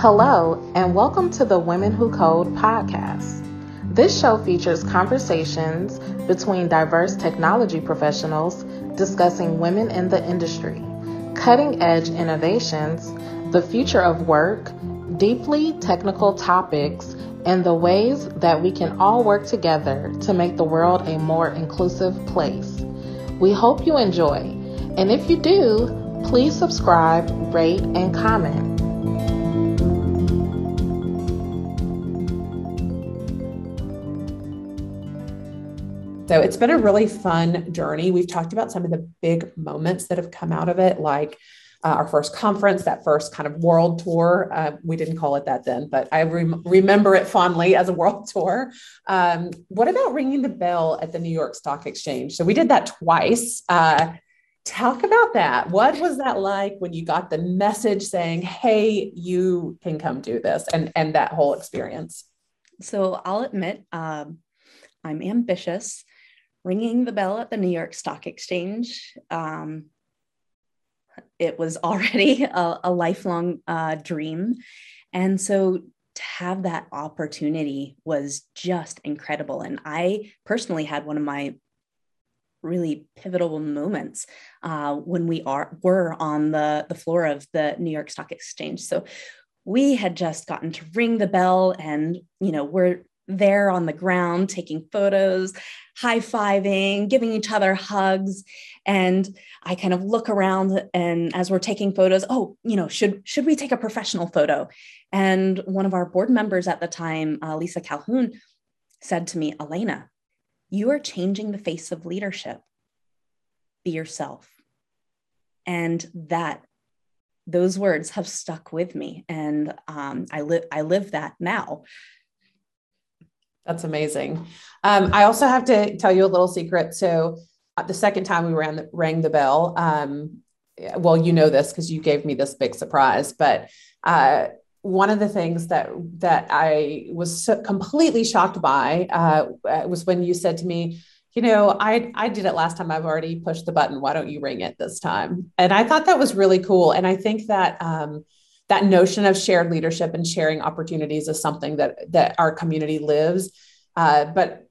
Hello, and welcome to the Women Who Code podcast. This show features conversations between diverse technology professionals discussing women in the industry, cutting edge innovations, the future of work, deeply technical topics, and the ways that we can all work together to make the world a more inclusive place. We hope you enjoy, and if you do, please subscribe, rate, and comment. So it's been a really fun journey. We've talked about some of the big moments that have come out of it, like uh, our first conference, that first kind of world tour. Uh, we didn't call it that then, but I rem- remember it fondly as a world tour. Um, what about ringing the bell at the New York Stock Exchange? So we did that twice. Uh, talk about that. What was that like when you got the message saying, "Hey, you can come do this," and and that whole experience? So I'll admit, um, I'm ambitious ringing the bell at the New York Stock Exchange. Um, it was already a, a lifelong uh, dream. And so to have that opportunity was just incredible. And I personally had one of my really pivotal moments uh, when we are were on the, the floor of the New York Stock Exchange. So we had just gotten to ring the bell and you know we're there on the ground taking photos, high fiving, giving each other hugs. And I kind of look around and as we're taking photos, oh, you know, should should we take a professional photo? And one of our board members at the time, uh, Lisa Calhoun, said to me, Alaina, you are changing the face of leadership. Be yourself. And that those words have stuck with me and um, I live I live that now that's amazing. Um, I also have to tell you a little secret. So uh, the second time we ran the, rang the bell, um, well, you know this because you gave me this big surprise, but uh, one of the things that that I was so completely shocked by uh, was when you said to me, you know, I I did it last time. I've already pushed the button. Why don't you ring it this time? And I thought that was really cool. And I think that um, that notion of shared leadership and sharing opportunities is something that that our community lives. Uh, but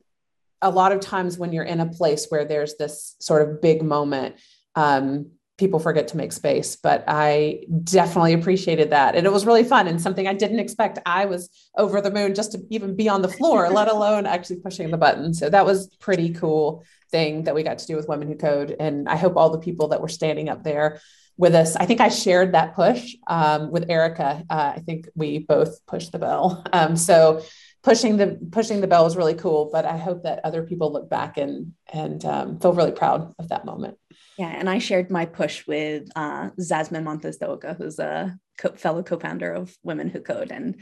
a lot of times when you're in a place where there's this sort of big moment, um, people forget to make space. But I definitely appreciated that, and it was really fun and something I didn't expect. I was over the moon just to even be on the floor, let alone actually pushing the button. So that was pretty cool thing that we got to do with Women Who Code, and I hope all the people that were standing up there with us. I think I shared that push um, with Erica. Uh, I think we both pushed the bell. Um, so pushing the pushing the bell was really cool. But I hope that other people look back and and um, feel really proud of that moment. Yeah, and I shared my push with uh, Zassmin Montes de Oca, who's a co- fellow co-founder of Women Who Code, and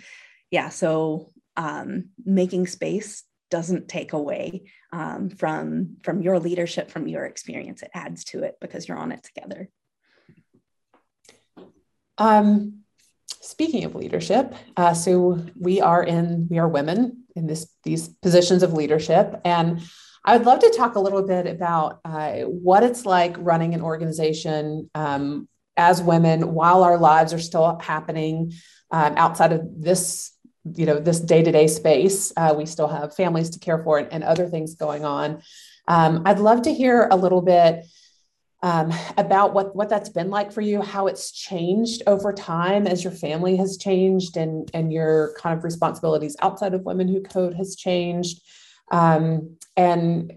yeah, so um, making space doesn't take away um, from from your leadership, from your experience. It adds to it because you're on it together. Um, speaking of leadership, uh, so we are in we are women in this these positions of leadership, and I would love to talk a little bit about uh, what it's like running an organization um, as women while our lives are still happening um, outside of this you know this day-to-day space. Uh, we still have families to care for and, and other things going on. Um, i'd love to hear a little bit um, about what what that's been like for you, how it's changed over time as your family has changed and and your kind of responsibilities outside of Women Who Code has changed, um, and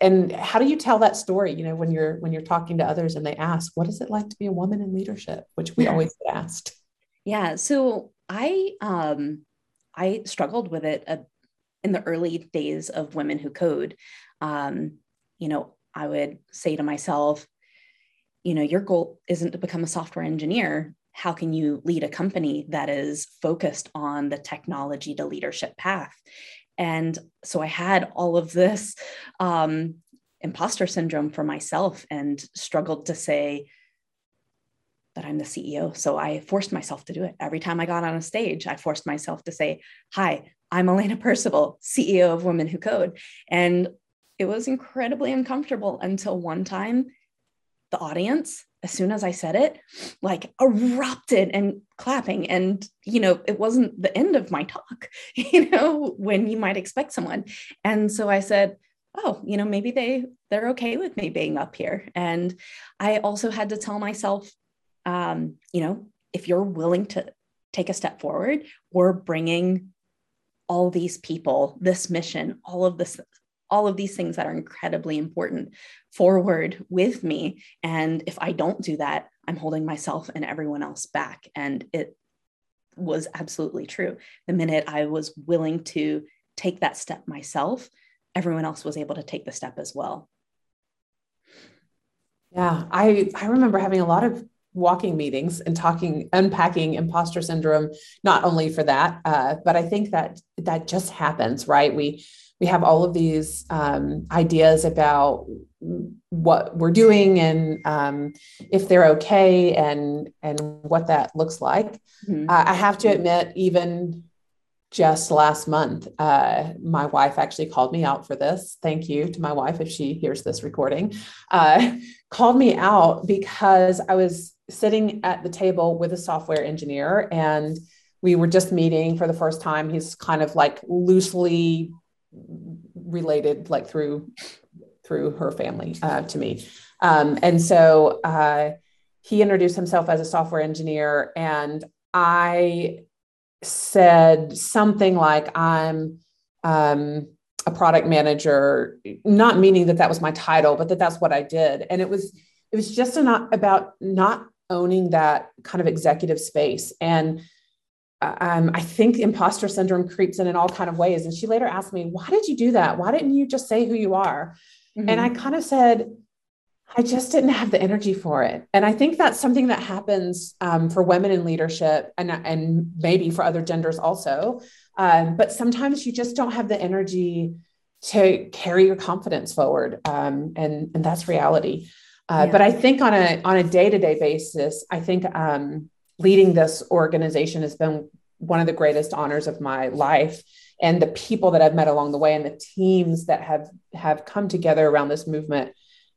and how do you tell that story? You know, when you're when you're talking to others and they ask, "What is it like to be a woman in leadership?" Which we always get asked. Yeah. So I um I struggled with it uh, in the early days of Women Who Code. Um, you know, I would say to myself, you know your goal isn't to become a software engineer. How can you lead a company that is focused on the technology to leadership path? And so i had all of this um, imposter syndrome for myself and struggled to say that i'm the ceo so i forced myself to do it. Every time i got on a stage i forced myself to say hi I'm Alaina Percival, CEO of Women Who Code. And it was incredibly uncomfortable until one time the audience, as soon as I said it, like erupted and clapping. And, you know, it wasn't the end of my talk, you know, when you might expect someone. And so I said, oh you know maybe they they're okay with me being up here and i also had to tell myself um you know if you're willing to take a step forward we're bringing all these people this mission all of this all of these things that are incredibly important forward with me. And if i don't do that i'm holding myself and everyone else back. And it was absolutely true. The minute i was willing to take that step myself everyone else was able to take the step as well. Yeah, I I remember having a lot of walking meetings and talking unpacking imposter syndrome not only for that uh, but i think that that just happens right? We we have all of these um, ideas about what we're doing and um, if they're okay and and what that looks like mm-hmm. uh, i have to admit even just last month, uh, my wife actually called me out for this. Thank you to my wife if she hears this recording. Uh, called me out because I was sitting at the table with a software engineer and we were just meeting for the first time. He's kind of like loosely related, like through through her family uh, to me. Um, and so uh, he introduced himself as a software engineer, and I said something like, I'm um, a product manager, not meaning that that was my title, but that that's what I did. And it was, it was just not about not owning that kind of executive space. And um, I think imposter syndrome creeps in in all kind of ways. And she later asked me, why did you do that? Why didn't you just say who you are? Mm-hmm. And I kind of said, I just didn't have the energy for it. And I think that's something that happens um, for women in leadership and, and maybe for other genders also. Um, but sometimes you just don't have the energy to carry your confidence forward. Um, and, and that's reality. Uh, yeah. But I think on a, on a day-to-day basis, I think um, leading this organization has been one of the greatest honors of my life and the people that I've met along the way and the teams that have, have come together around this movement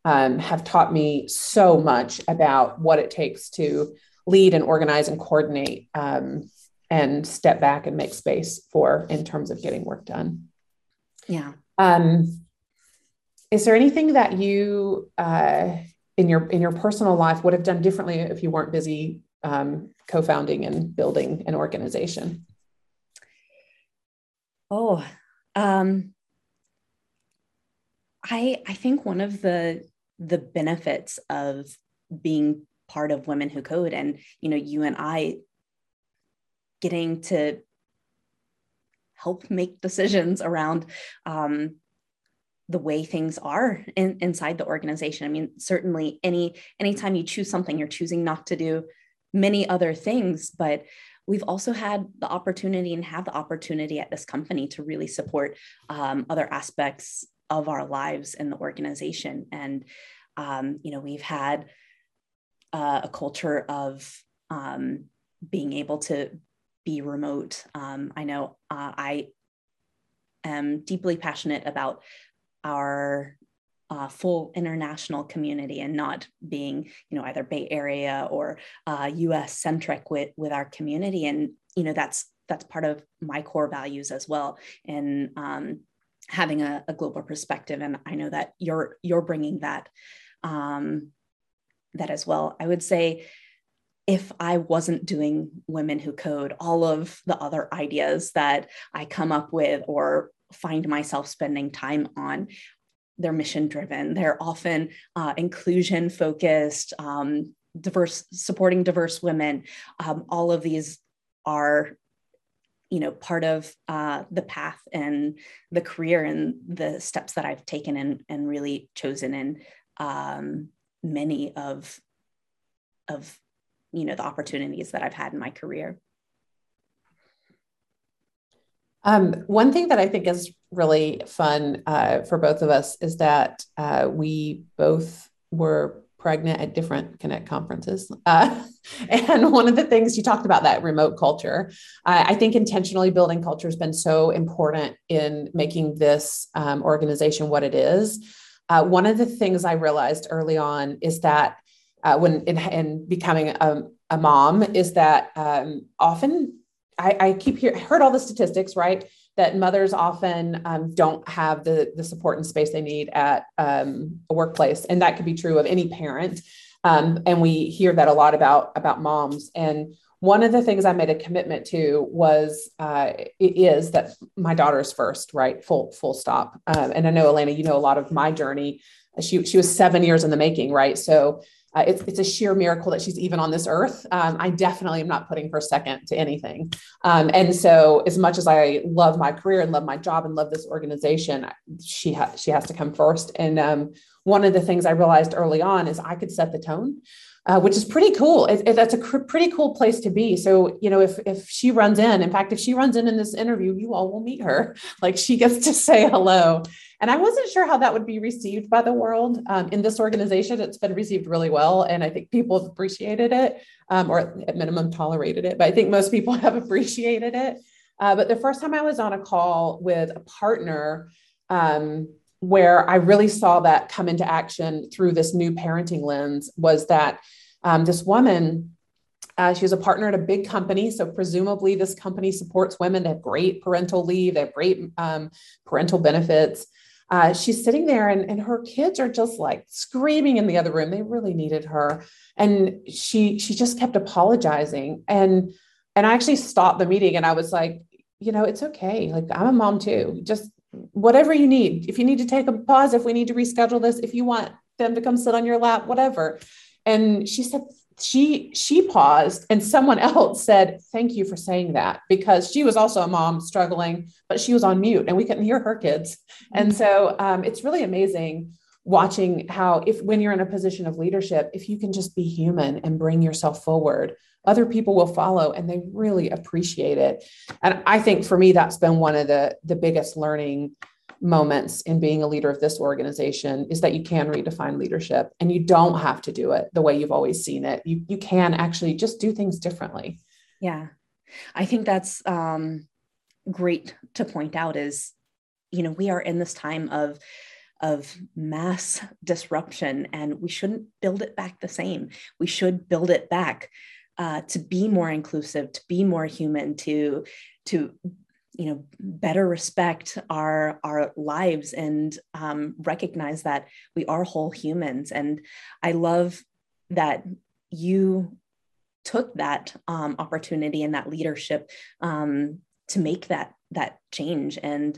um, have taught me so much about what it takes to lead and organize and coordinate um, and step back and make space for in terms of getting work done. Yeah. Um, is there anything that you uh, in your in your personal life would have done differently if you weren't busy um, co-founding and building an organization? Oh, um, I I think one of the the benefits of being part of women who code and you know you and i getting to help make decisions around um, the way things are in, inside the organization i mean certainly any anytime you choose something you're choosing not to do many other things but we've also had the opportunity and have the opportunity at this company to really support um, other aspects of our lives in the organization. And, um, you know, we've had uh, a culture of um, being able to be remote. Um, I know uh, I am deeply passionate about our uh, full international community and not being, you know, either Bay Area or uh, U.S. centric with with our community. And you know, that's that's part of my core values as well. And um, having a, a, global perspective and i know that you're you're bringing that um, that as well i would say if i wasn't doing women who code all of the other ideas that i come up with or find myself spending time on they're mission driven they're often uh, inclusion focused um, diverse supporting diverse women um, all of these are you know part of uh, the path and the career and the steps that I've taken and and really chosen And um, many of of you know the opportunities that I've had in my career. Um, one thing that I think is really fun uh, for both of us is that uh, we both were pregnant at different Connect conferences. Uh, and one of the things you talked about that remote culture. I think intentionally building culture has been so important in making this um, organization what it is. Uh, one of the things I realized early on is that uh, when in, in becoming a, a, mom is that um, often I, I keep hear, heard all the statistics, right? That mothers often um, don't have the, the support and space they need at um, a workplace. And that could be true of any parent. Um, and we hear that a lot about, about moms. And one of the things I made a commitment to was uh, is that my daughter's first, right? Full full stop. Um, and I know Alaina, you know a lot of my journey. She she was seven years in the making, right? So uh, it's, it's a sheer miracle that she's even on this earth. Um, I definitely am not putting her second to anything. Um, and so, as much as I love my career and love my job and love this organization, she ha- she has to come first. And um, one of the things I realized early on is I could set the tone. Uh, which is pretty cool. It, it, that's a cr- pretty cool place to be. So, you know, if if she runs in, in fact, if she runs in in this interview, you all will meet her. Like she gets to say hello, and I wasn't sure how that would be received by the world. Um, in this organization, it's been received really well. And I think people have appreciated it, um, or at minimum tolerated it. But I think most people have appreciated it. Uh, but the first time I was on a call with a partner, um, where I really saw that come into action through this new parenting lens was that um, this woman uh, she was a partner at a big company. So, presumably, this company supports women. They have great parental leave, they have great um, parental benefits uh, she's sitting there and, and her kids are just like screaming in the other room. They really needed her. And she she just kept apologizing. And and I actually stopped the meeting and I was like, you know, it's okay. Like I'm a mom too. Just whatever you need. If you need to take a pause, if we need to reschedule this, if you want them to come sit on your lap, whatever. And she said, she she paused and someone else said thank you for saying that because she was also a mom struggling but she was on mute and we couldn't hear her kids and mm-hmm. so um, it's really amazing watching how if when you're in a position of leadership if you can just be human and bring yourself forward other people will follow and they really appreciate it and i think for me that's been one of the the biggest learning moments in being a leader of this organization is that you can redefine leadership and you don't have to do it the way you've always seen it. You, you can actually just do things differently. Yeah. I think that's um, great to point out is, you know, we are in this time of of mass disruption and we shouldn't build it back the same. We should build it back uh, to be more inclusive, to be more human, to to you know better respect our our lives and um, recognize that we are whole humans. And i love that you took that um, opportunity and that leadership um, to make that that change. And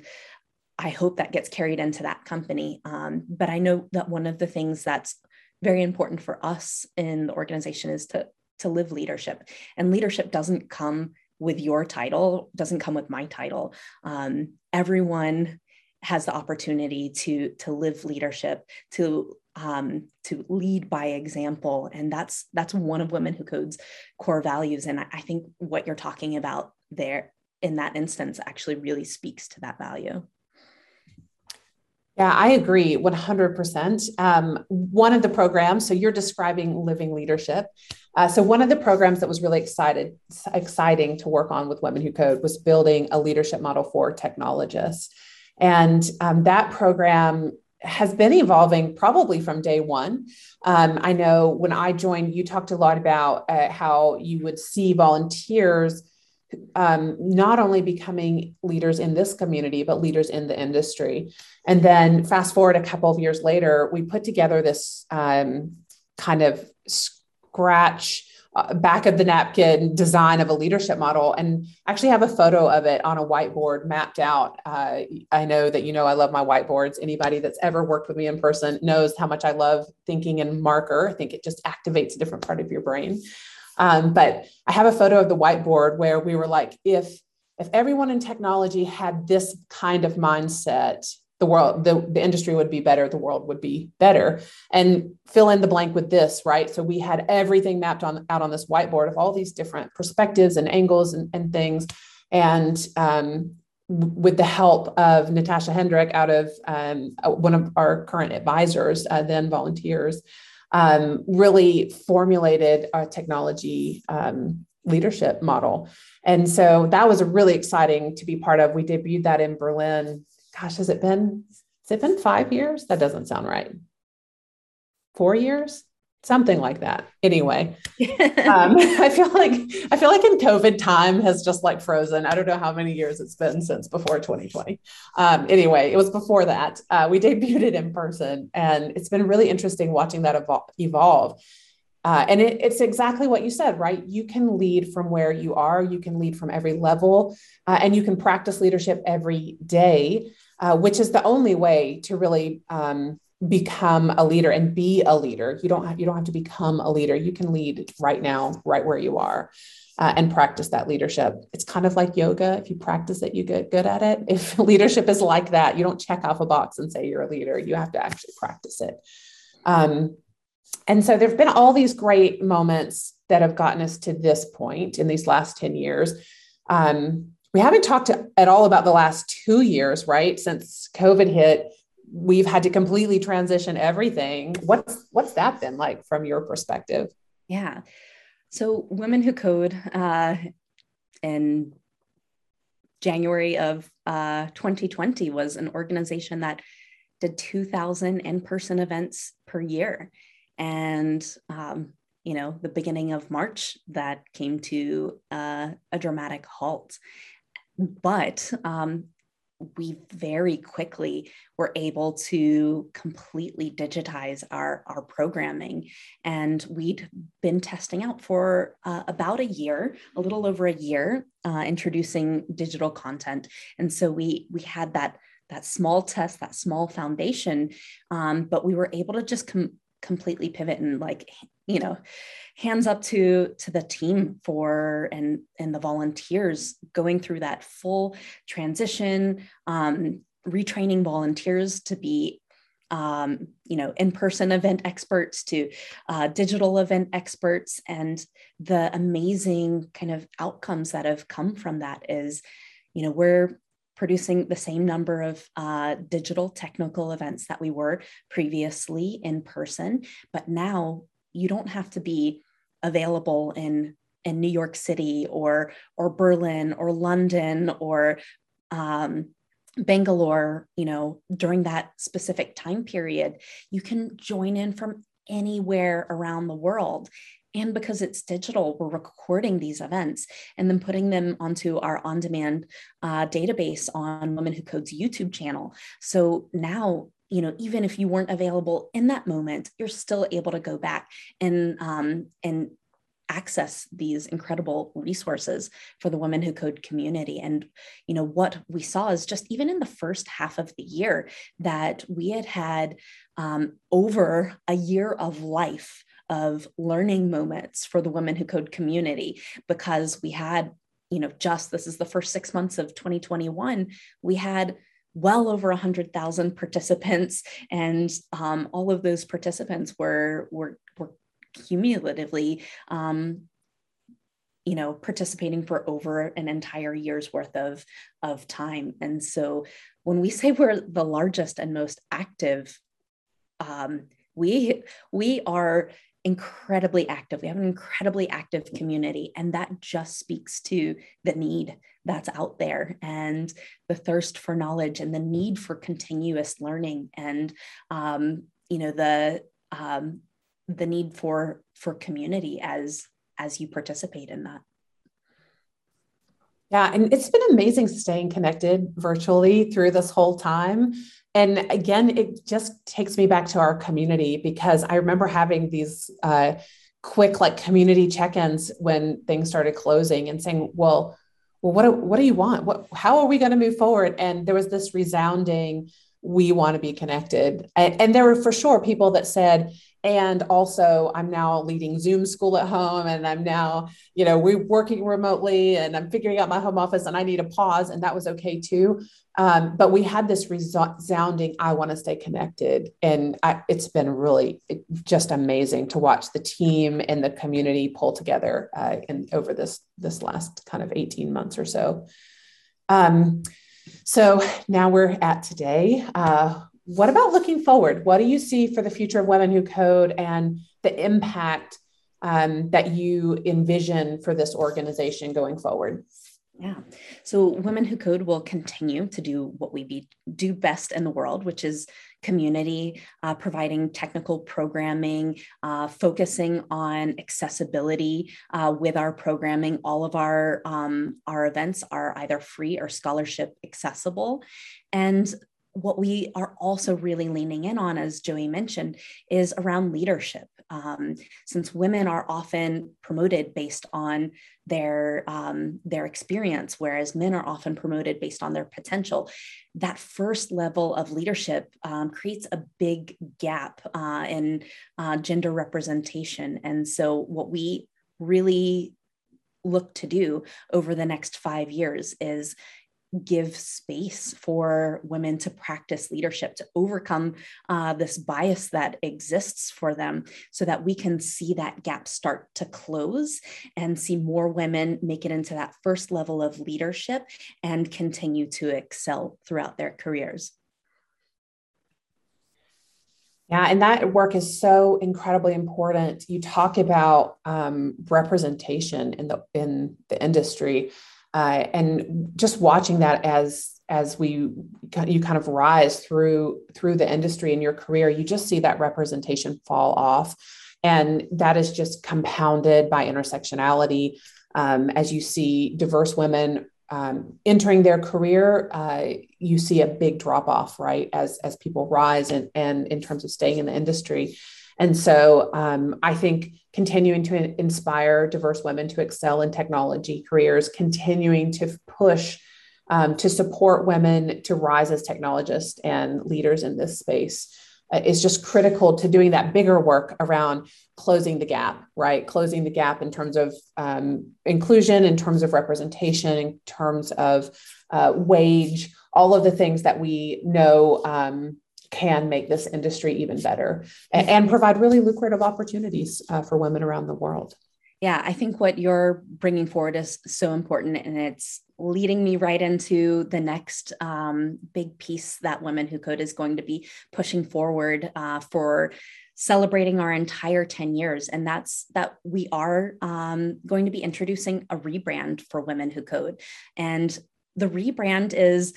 i hope that gets carried into that company. Um, but i know that one of the things that's very important for us in the organization is to to live leadership. And leadership doesn't come with your title doesn't come with my title. Um, everyone has the opportunity to to live leadership to um, to lead by example. And that's that's one of women who codes core values. And I, I think what you're talking about there in that instance actually really speaks to that value yeah, I agree 100%. Um, one of the programs, so you're describing living leadership. Uh, so one of the programs that was really excited, exciting to work on with Women Who Code was building a leadership model for technologists. And um, that program has been evolving probably from day one. Um, I know when I joined, you talked a lot about uh, how you would see volunteers um, not only becoming leaders in this community, but leaders in the industry. And then fast forward a couple of years later, we put together this um, kind of scratch uh, back of the napkin design of a leadership model and actually have a photo of it on a whiteboard mapped out. Uh, I know that you know I love my whiteboards. Anybody that's ever worked with me in person knows how much I love thinking in marker. I think it just activates a different part of your brain. Um, but I have a photo of the whiteboard where we were like, if if everyone in technology had this kind of mindset, the world, the, the industry would be better, the world would be better. And fill in the blank with this, right? So we had everything mapped on out on this whiteboard of all these different perspectives and angles and, and things. And um, with the help of Natasha Hendrick out of um, one of our current advisors, uh, then volunteers, um, really formulated a technology um, leadership model. And so that was really exciting to be part of. We debuted that in Berlin. Gosh, has it been, has it been five years? That doesn't sound right. Four years? Something like that. Anyway um, i feel like i feel like in covid time has just like frozen. I don't know how many years it's been since before 2020 um, anyway it was before that. Uh, we debuted it in person and it's been really interesting watching that evol- evolve. Uh, and it, it's exactly what you said, right? You can lead from where you are, you can lead from every level, uh, and you can practice leadership every day, uh, which is the only way to really um, become a leader and be a leader. You don't have you don't have to become a leader. You can lead right now, right where you are. Uh, and practice that leadership. It's kind of like yoga. If you practice it, you get good at it. If leadership is like that, you don't check off a box and say you're a leader. You have to actually practice it. Um, and so there have been all these great moments that have gotten us to this point in these last 10 years. Um, we haven't talked to, at all about the last two years, right? Since COVID hit, we've had to completely transition everything. What's what's that been like from your perspective? Yeah. So Women Who Code uh, in January of uh, 2020 was an organization that did 2,000 in-person events per year, and um, you know the beginning of March that came to uh, a dramatic halt. But um, we very quickly were able to completely digitize our, our programming. And we'd been testing out for uh, about a year, a little over a year, uh, introducing digital content. And so we, we had that, that small test, that small foundation, um, but we were able to just com- completely pivot and like, you know, hands up to to the team for and and the volunteers going through that full transition um, retraining volunteers to be um, you know in-person event experts to uh, digital event experts. And the amazing kind of outcomes that have come from that is you know we're producing the same number of uh, digital technical events that we were previously in person but now you don't have to be available in in New York City or or Berlin or London or um, Bangalore, you know, during that specific time period, you can join in from anywhere around the world. And because it's digital, we're recording these events and then putting them onto our on demand uh, database on Women Who Code's YouTube channel. So now you know even if you weren't available in that moment you're still able to go back and um, and access these incredible resources for the women who code community and you know what we saw is just even in the first half of the year that we had had um, over a year of life of learning moments for the women who code community because we had you know just this is the first six months of 2021 we had well over 100,000 participants, and um, all of those participants were, were, were cumulatively um, you know participating for over an entire year's worth of of time. And so when we say we're the largest and most active um, we we are incredibly active. We have an incredibly active community, and that just speaks to the need that's out there and the thirst for knowledge and the need for continuous learning and um, you know the um, the need for for community as as you participate in that. Yeah, and it's been amazing staying connected virtually through this whole time. And again, it just takes me back to our community because I remember having these uh, quick like community check-ins when things started closing and saying, "Well, well, what do, what do you want? What how are we going to move forward?" And there was this resounding, "We want to be connected." And, and there were for sure people that said, and also i'm now leading zoom school at home and i'm now you know we're working remotely and i'm figuring out my home office and i need a pause and that was okay too. Um, but we had this resounding i want to stay connected and I, it's been really just amazing to watch the team and the community pull together uh, in over this this last kind of 18 months or so. Um, so now we're at today. Uh, what about looking forward? What do you see for the future of Women Who Code and the impact um, that you envision for this organization going forward? Yeah. So Women Who Code will continue to do what we be, do best in the world, which is community, uh, providing technical programming, uh, focusing on accessibility uh, with our programming. All of our, um, our events are either free or scholarship accessible. And what we are also really leaning in on, as Joey mentioned, is around leadership. Um, since women are often promoted based on their um, their experience, whereas men are often promoted based on their potential, that first level of leadership um, creates a big gap uh, in uh, gender representation. And so, what we really look to do over the next five years is give space for women to practice leadership, to overcome uh, this bias that exists for them, so that we can see that gap start to close and see more women make it into that first level of leadership and continue to excel throughout their careers. Yeah, and that work is so incredibly important. You talk about um, representation in the in the industry uh, and just watching that as as we you kind of rise through through the industry in your career you just see that representation fall off. And that is just compounded by intersectionality. Um, as you see diverse women um, entering their career uh, you see a big drop off right as as people rise and and in terms of staying in the industry and so um, I think continuing to inspire diverse women to excel in technology careers, continuing to push um, to support women to rise as technologists and leaders in this space uh, is just critical to doing that bigger work around closing the gap, right? Closing the gap in terms of um, inclusion, in terms of representation, in terms of uh, wage, all of the things that we know um, can make this industry even better and, and provide really lucrative opportunities uh, for women around the world. Yeah, I think what you're bringing forward is so important, and it's leading me right into the next um, big piece that Women Who Code is going to be pushing forward uh, for celebrating our entire 10 years and that's that we are um, going to be introducing a rebrand for women who code and the rebrand is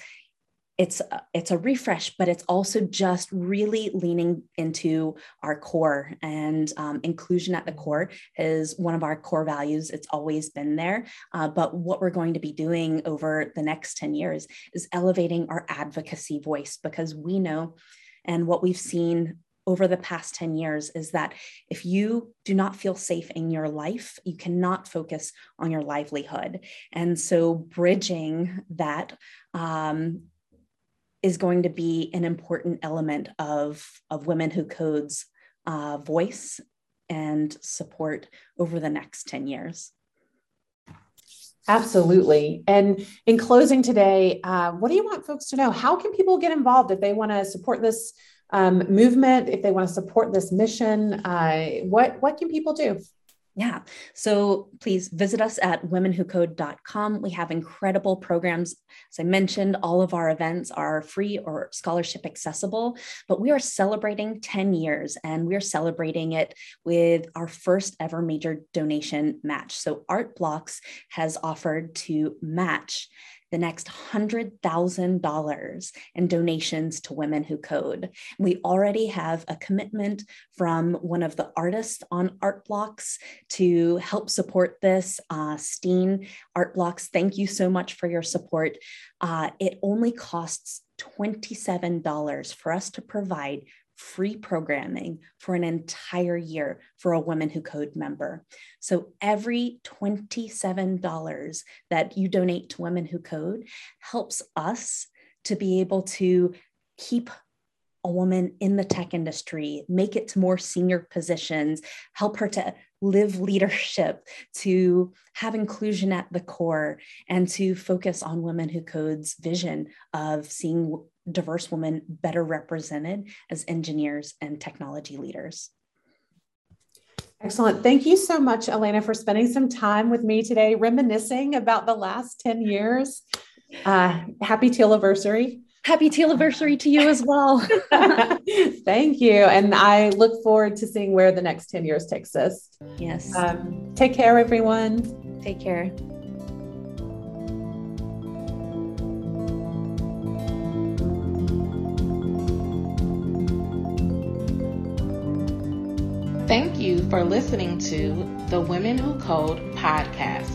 it's it's a refresh but it's also just really leaning into our core and um, inclusion at the core is one of our core values it's always been there uh, but what we're going to be doing over the next 10 years is elevating our advocacy voice because we know and what we've seen over the past 10 years is that if you do not feel safe in your life, you cannot focus on your livelihood. And so, bridging that um, is going to be an important element of, of Women Who Code's uh, voice and support over the next 10 years. Absolutely. And in closing today, uh, what do you want folks to know? How can people get involved if they want to support this um, movement, if they want to support this mission? Uh, what, what can people do? Yeah. So please visit us at womenwhocode.com. We have incredible programs. As I mentioned, all of our events are free or scholarship accessible, but we are celebrating 10 years and we're celebrating it with our first ever major donation match. So Art Blocks has offered to match the next $100,000 in donations to Women Who Code. We already have a commitment from one of the artists on Art Blocks to help support this. Uh, Steen Art Blocks, thank you so much for your support. Uh, it only costs $27 for us to provide free programming for an entire year for a Women Who Code member. So every $27 that you donate to Women Who Code helps us to be able to keep a woman in the tech industry, make it to more senior positions, help her to live leadership, to have inclusion at the core, and to focus on Women Who Code's vision of seeing diverse women better represented as engineers and technology leaders. Excellent. Thank you so much, Alaina, for spending some time with me today, reminiscing about the last 10 years. Uh, happy anniversary. Happy teal anniversary to you as well. Thank you. And I look forward to seeing where the next 10 years takes us. Yes. Um, take care, everyone. Take care. You for listening to the Women Who Code podcast.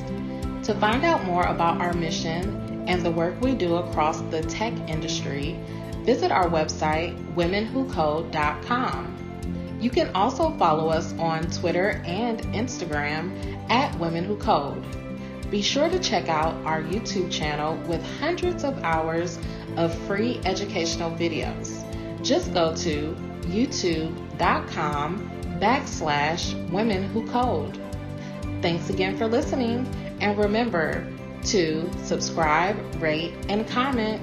To find out more about our mission and the work we do across the tech industry, visit our website, womenwhocode.com. You can also follow us on Twitter and Instagram at Women Who Code. Be sure to check out our YouTube channel with hundreds of hours of free educational videos. Just go to youtube.com backslash women who code. Thanks again for listening, and remember to subscribe, rate, and comment